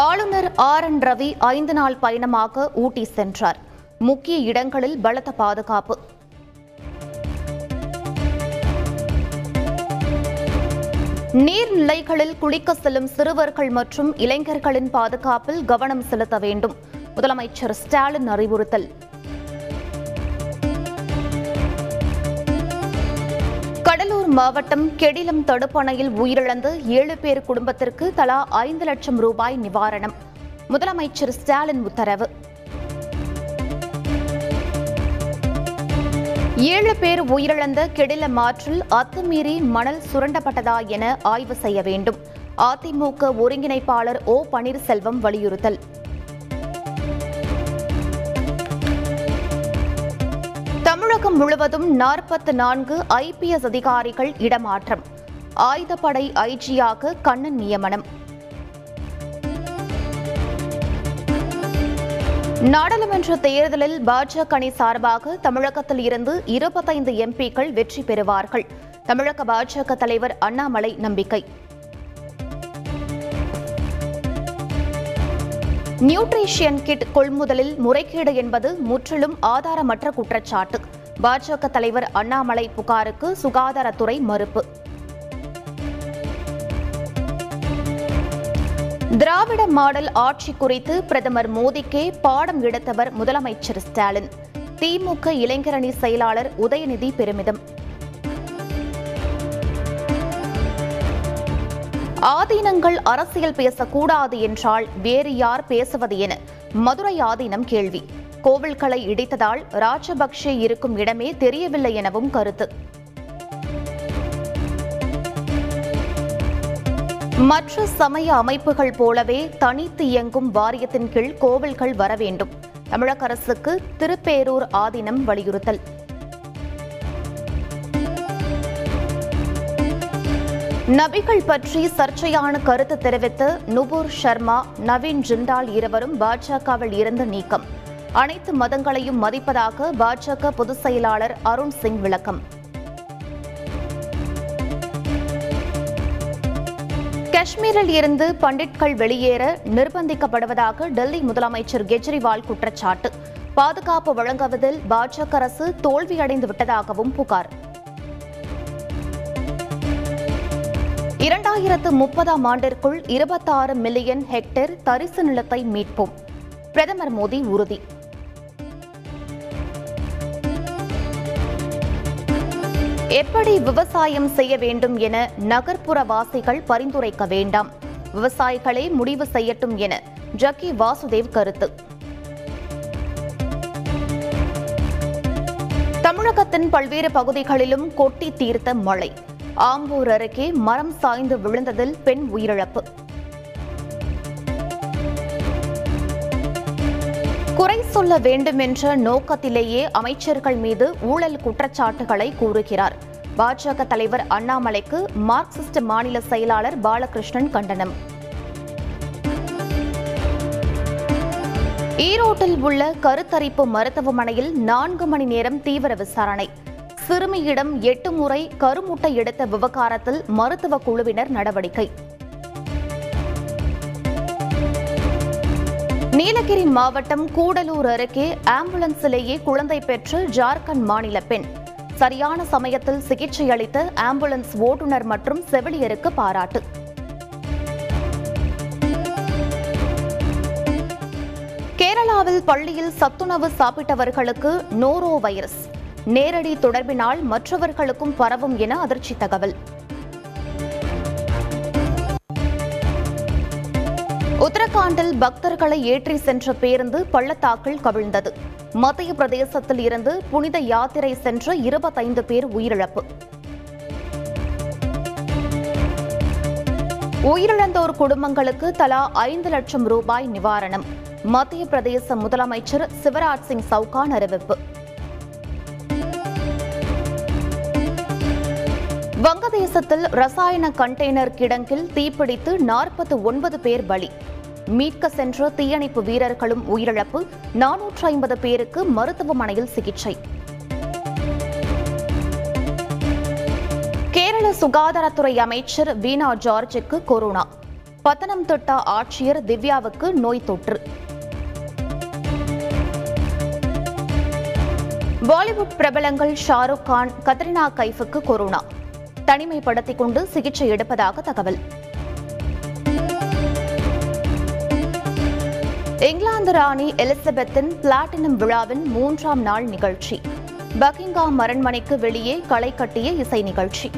ஆளுநர் R N Ravi ஐந்து நாள் பயணமாக ஊட்டி சென்றார். முக்கிய இடங்களில் பலத்த பாதுகாப்பு. நீர்நிலைகளில் குளிக்க செல்லும் சிறுவர்கள் மற்றும் இளைஞர்களின் பாதுகாப்பில் கவனம் செலுத்த வேண்டும். முதலமைச்சர் ஸ்டாலின் அறிவுறுத்தல். கடலூர் மாவட்டம் கெடிலம் தடுப்பணையில் உயிரிழந்த ஏழு பேர் குடும்பத்திற்கு தலா ஐந்து லட்சம் ரூபாய் நிவாரணம். முதலமைச்சர் ஸ்டாலின் உத்தரவு. ஏழு பேர் உயிரிழந்த கெடில ஆற்றில் அத்துமீறி மணல் சுரண்டப்பட்டதா என ஆய்வு செய்ய வேண்டும். அதிமுக ஒருங்கிணைப்பாளர் ஓ பன்னீர்செல்வம் வலியுறுத்தல். தமிழகம் முழுவதும் நாற்பத்து நான்கு ஐபிஎஸ் அதிகாரிகள் இடமாற்றம். ஆயுதப்படை ஐஜியாக கண்ணன் நியமனம். நாடாளுமன்ற தேர்தலில் பாஜக அணி சார்பாக தமிழகத்தில் இருந்து இருபத்தைந்து எம்பிக்கள் வெற்றி பெறுவார்கள். தமிழக பாஜக தலைவர் அண்ணாமலை நம்பிக்கை. நியூட்ரிஷியன் கிட் கொள்முதலில் முறைகேடு என்பது முற்றிலும் ஆதாரமற்ற குற்றச்சாட்டு. பாஜக தலைவர் அண்ணாமலை புகாருக்கு சுகாதாரத்துறை மறுப்பு. திராவிட மாடல் ஆட்சி குறித்து பிரதமர் மோடிக்கே பாடம் எடுத்தவர் முதலமைச்சர் ஸ்டாலின். திமுக இளைஞரணி செயலாளர் உதயநிதி பெருமிதம். ஆதீனங்கள் அரசியல் பேசக்கூடாது என்றால் வேறு யார் பேசுவது என மதுரை ஆதீனம் கேள்வி. கோவில்களை இடித்ததால் ராஜபக்சே இருக்கும் இடமே தெரியவில்லை எனவும் கருத்து. மற்ற சமய அமைப்புகள் போலவே தனித்து இயங்கும் வாரியத்தின் கீழ் கோவில்கள் வர வேண்டும். தமிழக அரசுக்கு திருப்பேரூர் ஆதீனம் வலியுறுத்தல். நபிகள் பற்றி சர்ச்சையான கருத்து தெரிவித்து நுபுர் சர்மா நவீன் ஜிண்டால் இருவரும் பாஜகவில் இருந்து நீக்கம். அனைத்து மதங்களையும் மதிப்பதாக பாஜக பொதுச் செயலாளர் அருண் சிங் விளக்கம். காஷ்மீரில் இருந்து பண்டிட்கள் வெளியேற நிர்பந்திக்கப்படுவதாக டெல்லி முதலமைச்சர் கெஜ்ரிவால் குற்றச்சாட்டு. பாதுகாப்பு வழங்குவதில் பாஜக அரசு தோல்வியடைந்து விட்டதாகவும் புகார். இரண்டாயிரத்து முப்பதாம் ஆண்டிற்குள் இருபத்தாறு மில்லியன் ஹெக்டேர் தரிசு நிலத்தை மீட்போம். பிரதமர் மோடி உறுதி. எப்படி விவசாயம் செய்ய வேண்டும் என நகர்ப்புற வாசிகள் பரிந்துரைக்க வேண்டாம். விவசாயிகளே முடிவு செய்யட்டும் என ஜக்கி வாசுதேவ் கருத்து. தமிழகத்தின் பல்வேறு பகுதிகளிலும் கொட்டி தீர்த்த மழை. ஆம்பூர் அருகே மரம் சாய்ந்து விழுந்ததில் பெண் உயிரிழப்பு. குறை சொல்ல வேண்டும் என்ற நோக்கத்திலேயே அமைச்சர்கள் மீது ஊழல் குற்றச்சாட்டுகளை கூறுகிறார். பாஜக தலைவர் அண்ணாமலைக்கு மார்க்சிஸ்ட் மாநில செயலாளர் பாலகிருஷ்ணன் கண்டனம். ஈரோட்டில் உள்ள கருத்தரிப்பு மருத்துவமனையில் நான்கு மணி நேரம் தீவிர விசாரணை. சிறுமியிடம் எட்டு முறை கருமுட்டை எடுத்த விவகாரத்தில் மருத்துவ குழுவினர் நடவடிக்கை. நீலகிரி மாவட்டம் கூடலூர் அருகே ஆம்புலன்ஸிலேயே குழந்தை பெற்று ஜார்க்கண்ட் மாநில பெண் சரியான சமயத்தில் சிகிச்சை அளித்த ஆம்புலன்ஸ் ஓட்டுநர் மற்றும் செவிலியருக்கு பாராட்டு. கேரளாவில் பள்ளியில் சத்துணவு சாப்பிட்டவர்களுக்கு நோரோ வைரஸ். நேரடி தொடர்பினால் மற்றவர்களுக்கும் பரவும் என அதிர்ச்சி தகவல். புத்தாண்டில் பக்தர்களை ஏற்றி சென்ற பேருந்து பள்ளத்தாக்கில் கவிழ்ந்தது. மத்திய பிரதேசத்தில் இருந்து புனித யாத்திரை சென்ற இருபத்தைந்து பேர் உயிரிழப்பு. உயிரிழந்தோர் குடும்பங்களுக்கு தலா ஐந்து லட்சம் ரூபாய் நிவாரணம். மத்திய பிரதேச முதலமைச்சர் சிவராஜ் சிங் சவுகான் அறிவிப்பு. வங்கதேசத்தில் ரசாயன கண்டெய்னர் கிடங்கில் தீப்பிடித்து நாற்பத்தி ஒன்பது பேர் பலி. மீட்க சென்ற தீயணைப்பு வீரர்களும் உயிரிழப்பு. நானூற்று ஐம்பது பேருக்கு மருத்துவமனையில் சிகிச்சை. கேரள சுகாதாரத்துறை அமைச்சர் வீணா ஜார்ஜுக்கு கொரோனா. பத்தனம்திட்டா ஆட்சியர் திவ்யாவுக்கு நோய் தொற்று. பாலிவுட் பிரபலங்கள் ஷாருக் கான் கத்ரினா கைஃபுக்கு கொரோனா. தனிமைப்படுத்திக் கொண்டு சிகிச்சை எடுப்பதாக தகவல். இங்கிலாந்து ராணி எலிசபெத்தின் பிளாட்டினம் விழாவின் மூன்றாம் நாள் நிகழ்ச்சி. பக்கிங்காம் அரண்மனைக்கு வெளியே களை கட்டிய இசை நிகழ்ச்சி.